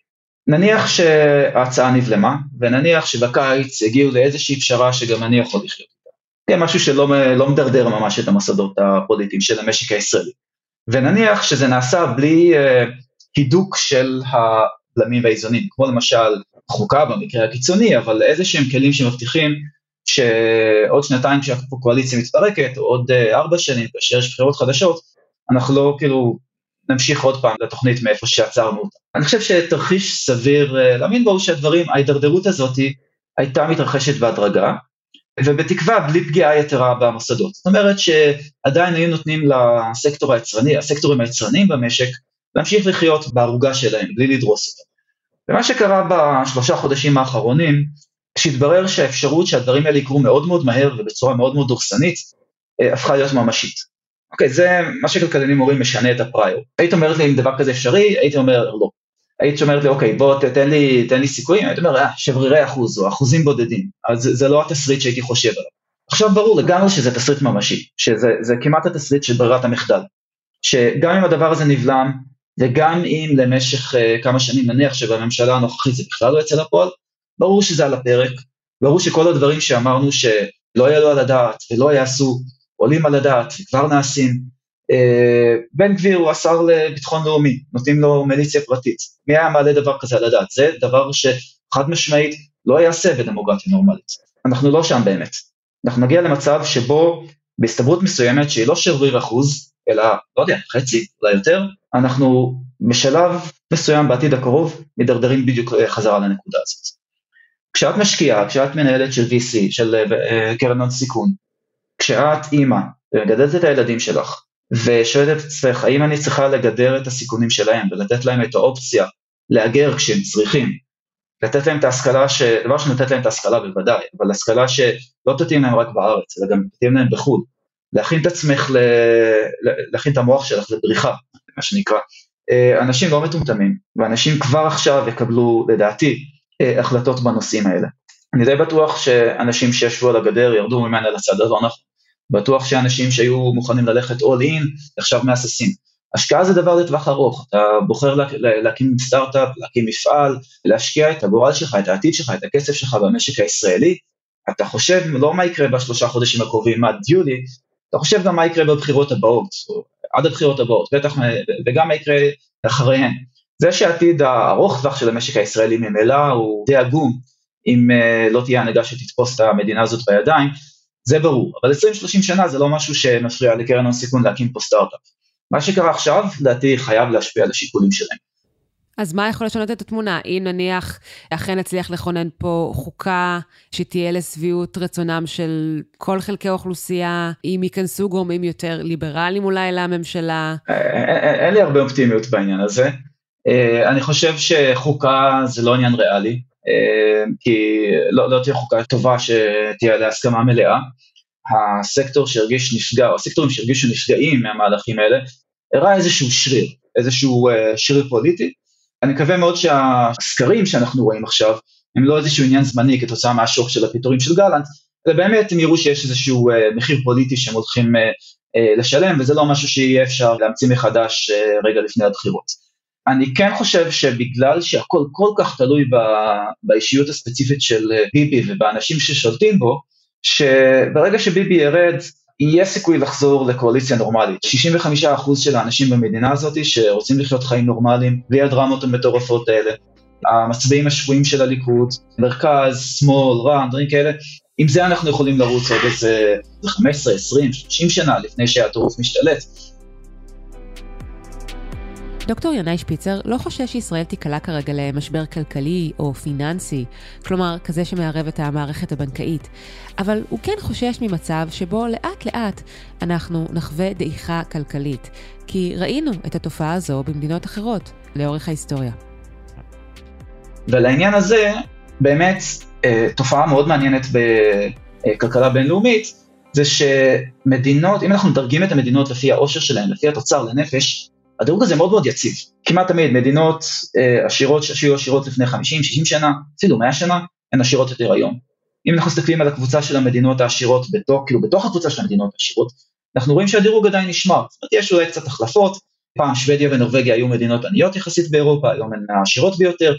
נניח שההצעה נבלמה, ונניח שבקיץ הגיעו לאיזושהי פשרה שגם אני יכול לחיות איתה. זה משהו שלא לא מדרדר ממש את המוסדות הפוליטיים של המשק הישראלי. ונניח שזה נעשה בלי uh, הידוק של הבלמים והאיזונים, כמו למשל חוקה במקרה הקיצוני, אבל איזה שהם כלים שמבטיחים שעוד שנתיים כשהקואליציה מתפרקת, או עוד uh, ארבע שנים כאשר יש בחירות חדשות, אנחנו לא כאילו נמשיך עוד פעם לתוכנית מאיפה שעצרנו אותה. אני חושב שתרחיש סביר אה, להאמין בו שהדברים, ההידרדרות הזאת הייתה מתרחשת בהדרגה, ובתקווה בלי פגיעה יתרה במוסדות. זאת אומרת שעדיין היו נותנים לסקטור היצרני, הסקטורים היצרניים במשק, להמשיך לחיות בערוגה שלהם, בלי לדרוס אותם. ומה שקרה בשלושה חודשים האחרונים, כשהתברר שהאפשרות שהדברים האלה יקרו מאוד מאוד מהר ובצורה מאוד מאוד דורסנית, אה, הפכה להיות ממשית. אוקיי, זה מה שכלכלנים אומרים משנה את הפריור. היית אומרת לי אם דבר כזה אפשרי, הייתי אומר לא. היית אומרת לי אוקיי בוא תתן לי, תן לי סיכויים, הייתי אומר אה, שברירי אחוז או אחוזים בודדים, אז זה, לא התסריט שהייתי חושב עליו. עכשיו ברור לגמרי שזה תסריט ממשי, שזה כמעט התסריט של ברירת המחדל, שגם אם הדבר הזה נבלם, וגם אם למשך uh, כמה שנים נניח שבממשלה הנוכחית זה בכלל לא יצא לפועל, ברור שזה על הפרק, ברור שכל הדברים שאמרנו שלא יעלו על הדעת ולא יעשו, עולים על הדעת וכבר נעשים. אה, בן גביר הוא השר לביטחון לאומי, נותנים לו מיליציה פרטית. מי היה מעלה דבר כזה על הדעת? זה דבר שחד משמעית לא יעשה בדמוקרטיה נורמלית. אנחנו לא שם באמת. אנחנו נגיע למצב שבו בהסתברות מסוימת שהיא לא שבריר אחוז, אלא, לא יודע, חצי, אולי יותר, אנחנו בשלב מסוים בעתיד הקרוב מדרדרים בדיוק חזרה לנקודה הזאת. כשאת משקיעה, כשאת מנהלת של VC, של uh, קרן הון סיכון, כשאת אימא ומגדלת את הילדים שלך ושואלת את עצמך האם אני צריכה לגדר את הסיכונים שלהם ולתת להם את האופציה להגר כשהם צריכים, לתת להם את ההשכלה, ש... דבר שנותנת להם את ההשכלה בוודאי, אבל השכלה שלא תתאים להם רק בארץ, אלא גם תתאים להם בחו"ל, להכין את עצמך, ל... להכין את המוח שלך לבריחה, מה שנקרא. אה, אנשים לא מטומטמים, ואנשים כבר עכשיו יקבלו, לדעתי, אה, החלטות בנושאים האלה. אני די בטוח שאנשים שישבו על הגדר ירדו ממנה לצד הלא נכון. בטוח שאנשים שהיו מוכנים ללכת all in עכשיו מהססים. השקעה זה דבר לטווח ארוך, אתה בוחר לה, להקים סטארט-אפ, להקים מפעל, להשקיע את הגורל שלך, את העתיד שלך, את הכסף שלך במשק הישראלי, אתה חושב לא מה יקרה בשלושה חודשים הקרובים עד יולי, אתה חושב גם מה יקרה בבחירות הבאות, או עד הבחירות הבאות, בטח, וגם מה יקרה אחריהן. זה שהעתיד הארוך טווח של המשק הישראלי ממילא הוא די עגום, אם uh, לא תהיה הנהגה שתתפוס את המדינה הזאת בידיים, זה ברור, אבל 20-30 שנה זה לא משהו שמפריע לקרן הון סיכון להקים פה סטארט-אפ. מה שקרה עכשיו, לדעתי חייב להשפיע על השיקולים שלהם. אז מה יכול לשנות את התמונה? אם נניח אכן נצליח לכונן פה חוקה שתהיה לשביעות רצונם של כל חלקי האוכלוסייה, אם ייכנסו גורמים יותר ליברליים אולי לממשלה? אה, אה, אין לי הרבה אופטימיות בעניין הזה. אני חושב שחוקה זה לא עניין ריאלי. אה, כי לא, לא תהיה חוקה טובה שתהיה עליה הסכמה מלאה. הסקטור שהרגיש נפגע, או הסקטורים שהרגישו נפגעים מהמהלכים האלה, הראה איזשהו שריר, איזשהו uh, שריר פוליטי. אני מקווה מאוד שהסקרים שאנחנו רואים עכשיו, הם לא איזשהו עניין זמני כתוצאה מהשוק של הפיטורים של גלנט, אלא באמת הם יראו שיש איזשהו מחיר פוליטי שהם הולכים לשלם, וזה לא משהו שיהיה אפשר להמציא מחדש רגע לפני הבחירות. אני כן חושב שבגלל שהכל כל כך תלוי ב, באישיות הספציפית של אה, ביבי ובאנשים ששולטים בו, שברגע שביבי ירד, יהיה סיכוי לחזור לקואליציה נורמלית. 65% של האנשים במדינה הזאת שרוצים לחיות חיים נורמליים, בלי הדרמות המטורפות האלה. המצביעים השבויים של הליכוד, מרכז, שמאל, רע"מ, דברים כאלה, עם זה אנחנו יכולים לרוץ עוד איזה 15, 20, 30 שנה לפני שהטירוף משתלט. דוקטור ינאי שפיצר לא חושש שישראל תיקלע כרגע למשבר כלכלי או פיננסי, כלומר כזה שמערב את המערכת הבנקאית, אבל הוא כן חושש ממצב שבו לאט לאט אנחנו נחווה דעיכה כלכלית, כי ראינו את התופעה הזו במדינות אחרות לאורך ההיסטוריה. ולעניין הזה, באמת אה, תופעה מאוד מעניינת בכלכלה בינלאומית, זה שמדינות, אם אנחנו מדרגים את המדינות לפי העושר שלהן, לפי התוצר לנפש, הדירוג הזה מאוד מאוד יציב. כמעט תמיד מדינות אה, עשירות שהיו עשירות לפני 50-60 שנה, אפילו 100 שנה, הן עשירות יותר היום. אם אנחנו מסתכלים על הקבוצה של המדינות העשירות, בתוך, כאילו בתוך הקבוצה של המדינות העשירות, אנחנו רואים שהדירוג עדיין נשמר. זאת אומרת, יש אולי קצת החלפות, פעם שוודיה ונורבגיה היו מדינות עניות יחסית באירופה, היום הן העשירות ביותר,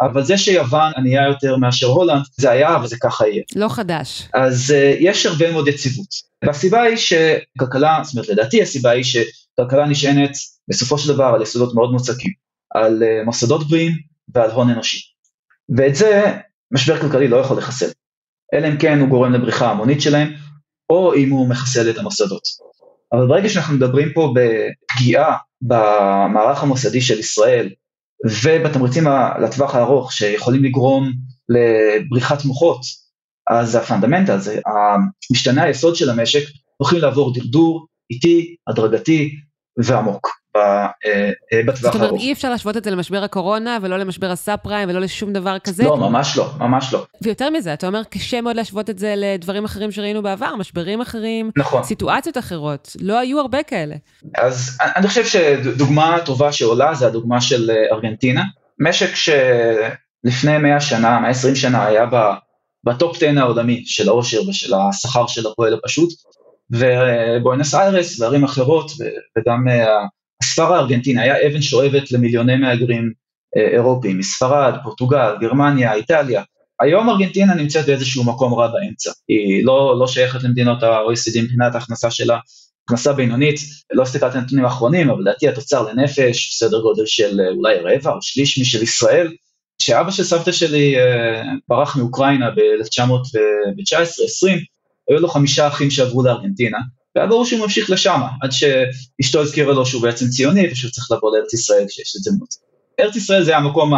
אבל זה שיוון ענייה יותר מאשר הולנד, זה היה וזה ככה יהיה. לא חדש. אז uh, יש הרבה מאוד יציבות. והסיבה היא שכלכלה, זאת אומרת לדעתי הסיבה היא שכלכלה נשענת בסופו של דבר על יסודות מאוד מוצקים, על אה, מוסדות בריאים ועל הון אנושי. ואת זה משבר כלכלי לא יכול לחסל. אלא אם כן הוא גורם לבריחה המונית שלהם, או אם הוא מחסל את המוסדות. אבל ברגע שאנחנו מדברים פה בפגיעה במערך המוסדי של ישראל, ובתמריצים לטווח הארוך שיכולים לגרום לבריחת מוחות, אז ה fundament הזה, המשתנה היסוד של המשק, הולכים לעבור דרדור איטי, הדרגתי ועמוק. אה, אה, בטווח הארוך. זאת אומרת, אי אפשר להשוות את זה למשבר הקורונה, ולא למשבר הסאב פריים, ולא לשום דבר כזה? לא, ממש לא, ממש לא. ויותר מזה, אתה אומר, קשה מאוד להשוות את זה לדברים אחרים שראינו בעבר, משברים אחרים, נכון. סיטואציות אחרות, לא היו הרבה כאלה. אז אני חושב שדוגמה טובה שעולה זה הדוגמה של אה, ארגנטינה, משק שלפני 100 שנה, 120 שנה, היה בטופ 10 העולמי של העושר ושל השכר של הפועל הפשוט, ובואנוס איירס וערים אחרות, וגם הספר הארגנטיני היה אבן שואבת למיליוני מהגרים אה, אירופיים, מספרד, פורטוגל, גרמניה, איטליה. היום ארגנטינה נמצאת באיזשהו מקום רע באמצע, היא לא, לא שייכת למדינות ה-OECD מבחינת ההכנסה שלה, הכנסה בינונית, לא הסתכלתי על הנתונים האחרונים, אבל לדעתי התוצר לנפש, סדר גודל של אה, אולי רבע או שליש משל ישראל. כשאבא של סבתא שלי אה, ברח מאוקראינה ב-1919-20, היו לו חמישה אחים שעברו לארגנטינה, והיה ברור שהוא ממשיך לשם, עד שאשתו הזכירה לו שהוא בעצם ציוני ושהוא צריך לבוא לארץ ישראל כשיש הזדמנות. ארץ ישראל זה המקום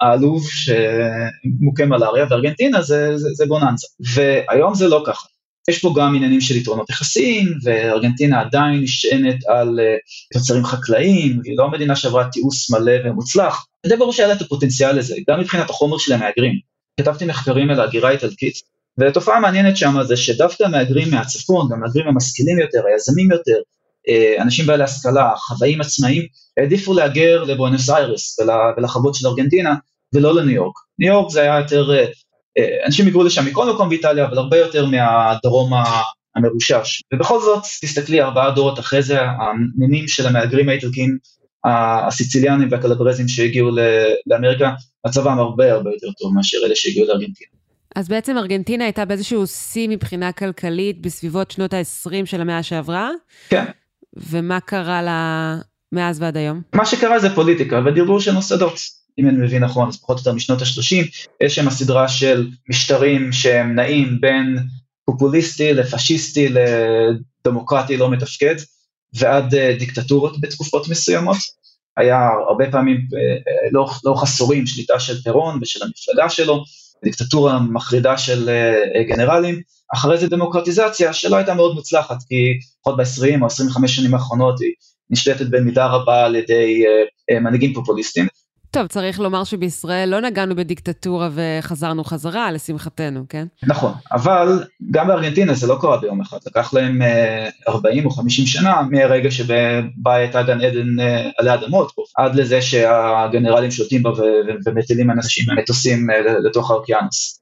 העלוב שמוכה מלאריה, וארגנטינה זה, זה, זה בוננזה. והיום זה לא ככה. יש פה גם עניינים של יתרונות יחסיים, וארגנטינה עדיין נשענת על אה, תוצרים חקלאיים, היא לא מדינה שעברה תיעוש מלא ומוצלח. זה ברור שהיה לה את הפוטנציאל הזה, גם מבחינת החומר של המהגרים. כתבתי מחקרים על ההגירה האיטלקית, ותופעה מעניינת שם זה שדווקא המהגרים מהצפון, המהגרים המשכילים יותר, היזמים יותר, אה, אנשים בעלי השכלה, חוואים עצמאיים, העדיפו להגר לבואנוס איירס ולחוות של ארגנטינה, ולא לניו יורק. ניו יורק זה היה יותר, אה, אה, אנשים היגרו לשם מכל מקום באיטליה, אבל הרבה יותר מהדרום המרושש. ובכל זאת, תסתכלי ארבעה דורות אחרי זה, הנינים של המהגרים האיטלקים, הסיציליאנים והקלברזים שהגיעו לאמריקה, מצבם הרבה הרבה יותר טוב מאשר אלה שהגיעו לארגנטינה. אז בעצם ארגנטינה הייתה באיזשהו שיא מבחינה כלכלית בסביבות שנות ה-20 של המאה שעברה? כן. ומה קרה לה מאז ועד היום? מה שקרה זה פוליטיקה ודרדור של מוסדות. אם אני מבין נכון, אז פחות או יותר משנות ה-30, יש שם הסדרה של משטרים שהם נעים בין פופוליסטי לפשיסטי לדמוקרטי לא מתפקד, ועד אה, דיקטטורות בתקופות מסוימות. היה הרבה פעמים אה, לאורך, לאורך עשורים שליטה של פירון ושל המפלגה שלו, דיקטטורה מחרידה של אה, גנרלים, אחרי זה דמוקרטיזציה שלא הייתה מאוד מוצלחת, כי לפחות ב-20 או 25 שנים האחרונות היא נשלטת במידה רבה על ידי אה, אה, מנהיגים פופוליסטים. טוב, צריך לומר שבישראל לא נגענו בדיקטטורה וחזרנו חזרה, לשמחתנו, כן? נכון, אבל גם בארגנטינה זה לא קרה ביום אחד, לקח להם 40 או 50 שנה מהרגע שבה הייתה גן עדן עלי אדמות, עד לזה שהגנרלים שולטים בה ומטילים אנשים במטוסים לתוך האוקיינוס.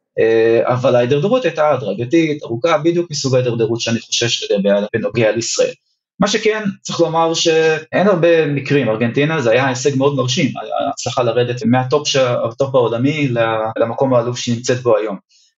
אבל ההידרדרות הייתה הדרגתית, ארוכה, בדיוק מסוג ההידרדרות שאני חושש לגביה בנוגע לישראל. מה שכן, צריך לומר שאין הרבה מקרים, ארגנטינה זה היה הישג מאוד מרשים, הצלחה לרדת מהטופ העולמי למקום העלוב שהיא נמצאת בו היום.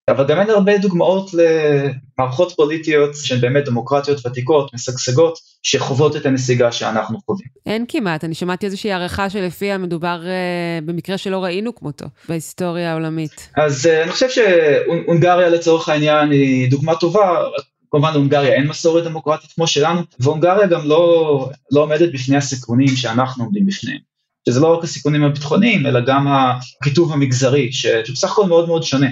אבל גם אין הרבה דוגמאות למערכות פוליטיות שהן באמת דמוקרטיות ותיקות, משגשגות, שחוות את הנסיגה שאנחנו חווים. אין כמעט, אני שמעתי איזושהי הערכה שלפיה מדובר uh, במקרה שלא ראינו כמותו בהיסטוריה העולמית. אז uh, אני חושב שהונגריה לצורך העניין היא דוגמה טובה, כמובן להונגריה אין מסורת דמוקרטית כמו שלנו, והונגריה גם לא, לא עומדת בפני הסיכונים שאנחנו עומדים בפניהם. שזה לא רק הסיכונים הביטחוניים, אלא גם הכיתוב המגזרי, שבסך הכל מאוד מאוד שונה.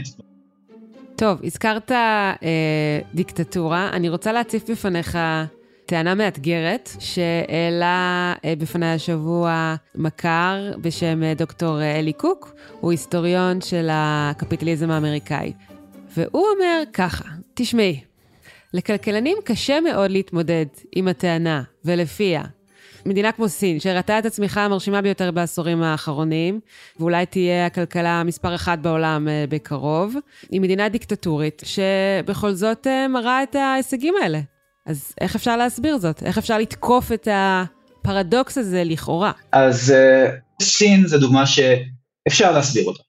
טוב, הזכרת אה, דיקטטורה, אני רוצה להציף בפניך טענה מאתגרת שהעלה אה, בפני השבוע מכר בשם אה, דוקטור אה, אלי קוק, הוא היסטוריון של הקפיטליזם האמריקאי. והוא אומר ככה, תשמעי, לכלכלנים קשה מאוד להתמודד עם הטענה ולפיה מדינה כמו סין, שהראתה את הצמיחה המרשימה ביותר בעשורים האחרונים, ואולי תהיה הכלכלה מספר אחת בעולם uh, בקרוב, היא מדינה דיקטטורית, שבכל זאת uh, מראה את ההישגים האלה. אז איך אפשר להסביר זאת? איך אפשר לתקוף את הפרדוקס הזה לכאורה? אז uh, סין זה דוגמה שאפשר להסביר אותה.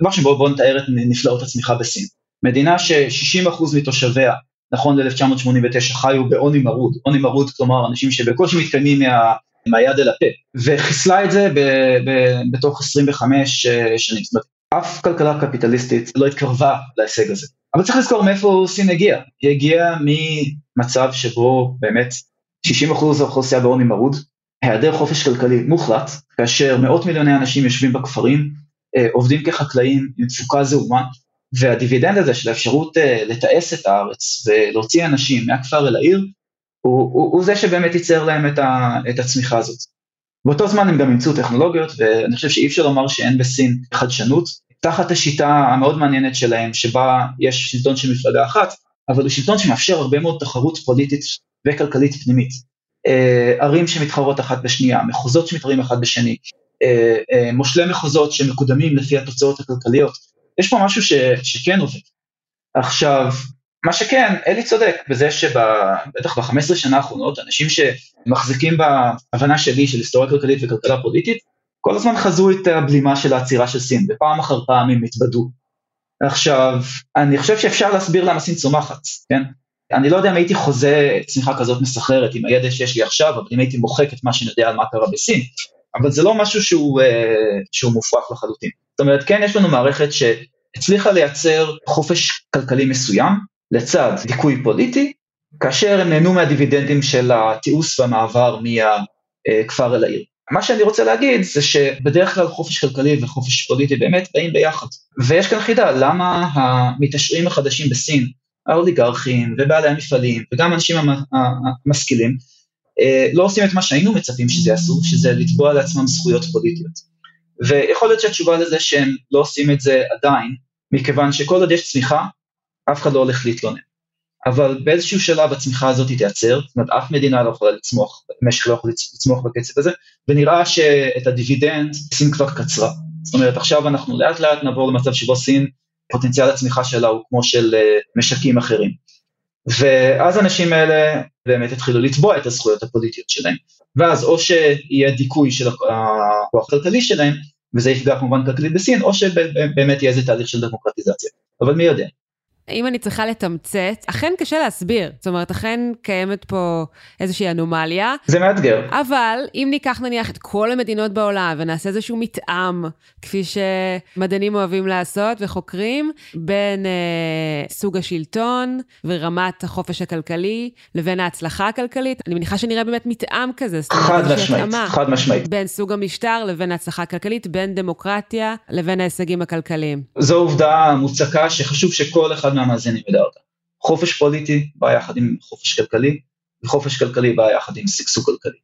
דבר שבואו בוא נתאר את נפלאות הצמיחה בסין. מדינה ש-60% מתושביה נכון ל-1989 חיו בעוני מרוד, עוני מרוד כלומר אנשים שבקושי מתקיימים מה, מהיד אל הפה, וחיסלה את זה ב, ב, בתוך 25 אה, שנים, זאת אומרת אף כלכלה קפיטליסטית לא התקרבה להישג הזה. אבל צריך לזכור מאיפה סין הגיעה, היא הגיעה ממצב שבו באמת 60% האוכלוסייה בעוני מרוד, היעדר חופש כלכלי מוחלט, כאשר מאות מיליוני אנשים יושבים בכפרים, אה, עובדים כחקלאים עם תפוקה זעומה, והדיבידנד הזה של האפשרות uh, לתעש את הארץ ולהוציא אנשים מהכפר אל העיר, הוא, הוא, הוא זה שבאמת ייצר להם את, ה, את הצמיחה הזאת. באותו זמן הם גם אימצו טכנולוגיות, ואני חושב שאי אפשר לומר שאין בסין חדשנות, תחת השיטה המאוד מעניינת שלהם, שבה יש שלטון של מפלגה אחת, אבל הוא שלטון שמאפשר הרבה מאוד תחרות פוליטית וכלכלית פנימית. Uh, ערים שמתחרות אחת בשנייה, מחוזות שמתחרים אחד בשני, uh, מושלי מחוזות שמקודמים לפי התוצאות הכלכליות, יש פה משהו ש, שכן עובד. עכשיו, מה שכן, אלי צודק בזה שבטח ב-15 שנה האחרונות, אנשים שמחזיקים בהבנה שלי של היסטוריה כלכלית וכלכלה פוליטית, כל הזמן חזו את הבלימה של העצירה של סין, ופעם אחר פעם הם התבדו. עכשיו, אני חושב שאפשר להסביר למה סין צומחת, כן? אני לא יודע אם הייתי חוזה צמיחה כזאת מסחררת עם הידע שיש לי עכשיו, אבל אם הייתי מוחק את מה שאני יודע על מה קרה בסין, אבל זה לא משהו שהוא, אה, שהוא מופרך לחלוטין. זאת אומרת, כן יש לנו מערכת שהצליחה לייצר חופש כלכלי מסוים, לצד דיכוי פוליטי, כאשר הם נהנו מהדיבידנדים של התיעוש והמעבר מהכפר אל העיר. מה שאני רוצה להגיד זה שבדרך כלל חופש כלכלי וחופש פוליטי באמת באים ביחד. ויש כאן חידה, למה המתעשרים החדשים בסין, האוליגרכים ובעלי המפעלים וגם האנשים המשכילים, אה, לא עושים את מה שהיינו מצפים שזה יעשו, שזה לתבוע לעצמם זכויות פוליטיות. ויכול להיות שהתשובה לזה שהם לא עושים את זה עדיין, מכיוון שכל עוד יש צמיחה, אף אחד לא הולך להתלונן. אבל באיזשהו שלב הצמיחה הזאת תיעצר, זאת אומרת אף מדינה לא יכולה לצמוח, משק לא יכול לצמוח בקצב הזה, ונראה שאת הדיבידנד סין כבר קצרה. זאת אומרת עכשיו אנחנו לאט לאט נעבור למצב שבו סין, פוטנציאל הצמיחה שלה הוא כמו של uh, משקים אחרים. ואז האנשים האלה באמת התחילו לתבוע את הזכויות הפוליטיות שלהם. ואז או שיהיה דיכוי של הכוח הכלכלי שלהם, וזה יפגע כמובן כלכלית בסין, או שבאמת יהיה איזה תהליך של דמוקרטיזציה. אבל מי יודע. אם אני צריכה לתמצת, אכן קשה להסביר. זאת אומרת, אכן קיימת פה איזושהי אנומליה. זה מאתגר. אבל אם ניקח נניח את כל המדינות בעולם ונעשה איזשהו מתאם, כפי שמדענים אוהבים לעשות וחוקרים, בין אה, סוג השלטון ורמת החופש הכלכלי לבין ההצלחה הכלכלית, אני מניחה שנראה באמת מתאם כזה. חד משמעית, חד משמעית. בין סוג המשטר לבין ההצלחה הכלכלית, בין דמוקרטיה לבין ההישגים הכלכליים. זו עובדה מוצקה שחשוב שכל אחד מהמאזינים ידע אותה. חופש פוליטי בא יחד עם חופש כלכלי, וחופש כלכלי בא יחד עם שגשוג כלכלי.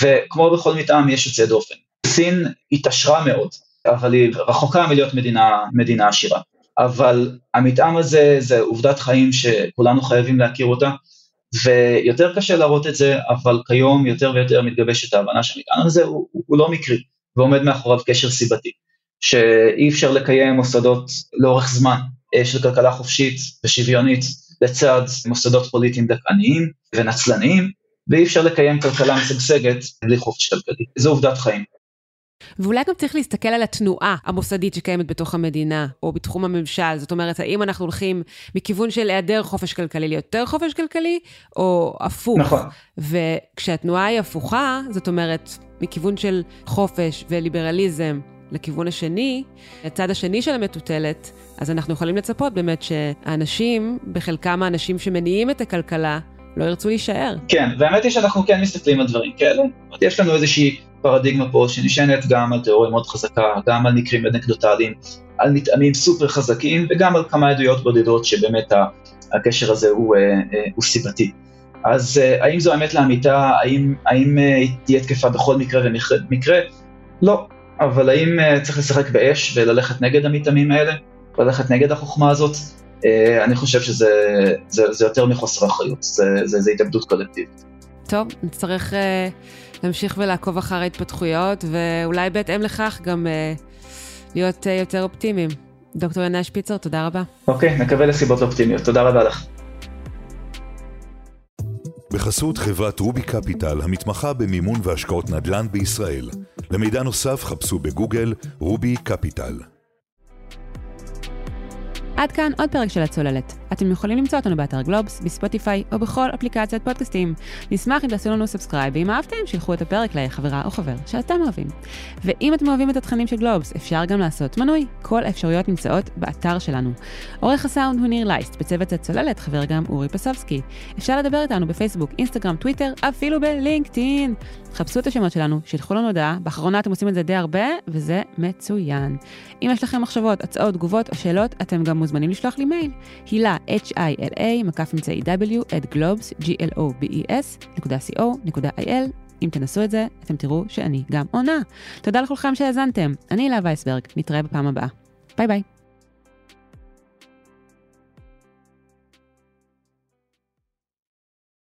וכמו בכל מתאם יש יוצא דופן. סין התעשרה מאוד, אבל היא רחוקה מלהיות מדינה, מדינה עשירה. אבל המתאם הזה זה עובדת חיים שכולנו חייבים להכיר אותה, ויותר קשה להראות את זה, אבל כיום יותר ויותר מתגבשת ההבנה שהמטען הזה הוא, הוא לא מקרי, ועומד מאחוריו קשר סיבתי, שאי אפשר לקיים מוסדות לאורך זמן, של כלכלה חופשית ושוויונית לצד מוסדות פוליטיים דכאניים ונצלניים, ואי אפשר לקיים כלכלה משגשגת בלי חופש כלכלי. זו עובדת חיים. ואולי גם צריך להסתכל על התנועה המוסדית שקיימת בתוך המדינה, או בתחום הממשל. זאת אומרת, האם אנחנו הולכים מכיוון של היעדר חופש כלכלי ליותר חופש כלכלי, או הפוך. נכון. וכשהתנועה היא הפוכה, זאת אומרת, מכיוון של חופש וליברליזם לכיוון השני, הצד השני של המטוטלת, אז אנחנו יכולים לצפות באמת שהאנשים, בחלקם האנשים שמניעים את הכלכלה, לא ירצו להישאר. כן, והאמת היא שאנחנו כן מסתכלים על דברים כאלה. יש לנו איזושהי פרדיגמה פה שנשענת גם על תיאוריה מאוד חזקה, גם על מקרים אנקדוטליים, על מטעמים סופר חזקים, וגם על כמה עדויות בודדות שבאמת הקשר הזה הוא, אה, אה, הוא סיבתי. אז אה, האם זו אמת לאמיתה, האם, האם תהיה תקפה בכל מקרה ומקרה? לא. אבל האם צריך לשחק באש וללכת נגד המטעמים האלה? ללכת נגד החוכמה הזאת? אני חושב שזה זה, זה יותר מחוסר אחריות, זה, זה, זה התאבדות קולקטיבית. טוב, נצטרך uh, להמשיך ולעקוב אחר ההתפתחויות, ואולי בהתאם לכך גם uh, להיות אה, יותר אופטימיים. דוקטור ינאי שפיצר, תודה רבה. אוקיי, okay, נקווה לסיבות אופטימיות. תודה רבה לך. בחסות חברת רובי קפיטל, המתמחה במימון והשקעות נדל"ן בישראל. למידע נוסף חפשו בגוגל רובי קפיטל. עד כאן עוד פרק של הצוללת. אתם יכולים למצוא אותנו באתר גלובס, בספוטיפיי או בכל אפליקציית פודקאסטים. נשמח אם תעשו לנו subscribe, ואם אהבתם, שילחו את הפרק לחברה או חבר שאתם אוהבים. ואם אתם אוהבים את התכנים של גלובס, אפשר גם לעשות מנוי. כל האפשרויות נמצאות באתר שלנו. עורך הסאונד הוא ניר לייסט, בצוות הצוללת חבר גם אורי פסובסקי. אפשר לדבר איתנו בפייסבוק, אינסטגרם, טוויטר, אפילו בלינקדאין. חפשו את השמות שלנו, שילחו לנו הודעה, באחרונה אתם עושים את זה די הרבה, וזה מצוין. אם יש לכם מחשבות, הצעות, תגובות או שאלות, אתם גם מוזמנים לשלוח לי מייל. הילה, hila, מקף אמצעי w, את globes, globes.co.il. אם תנסו את זה, אתם תראו שאני גם עונה. תודה לכולכם שהאזנתם. אני הילה וייסברג, נתראה בפעם הבאה. ביי ביי.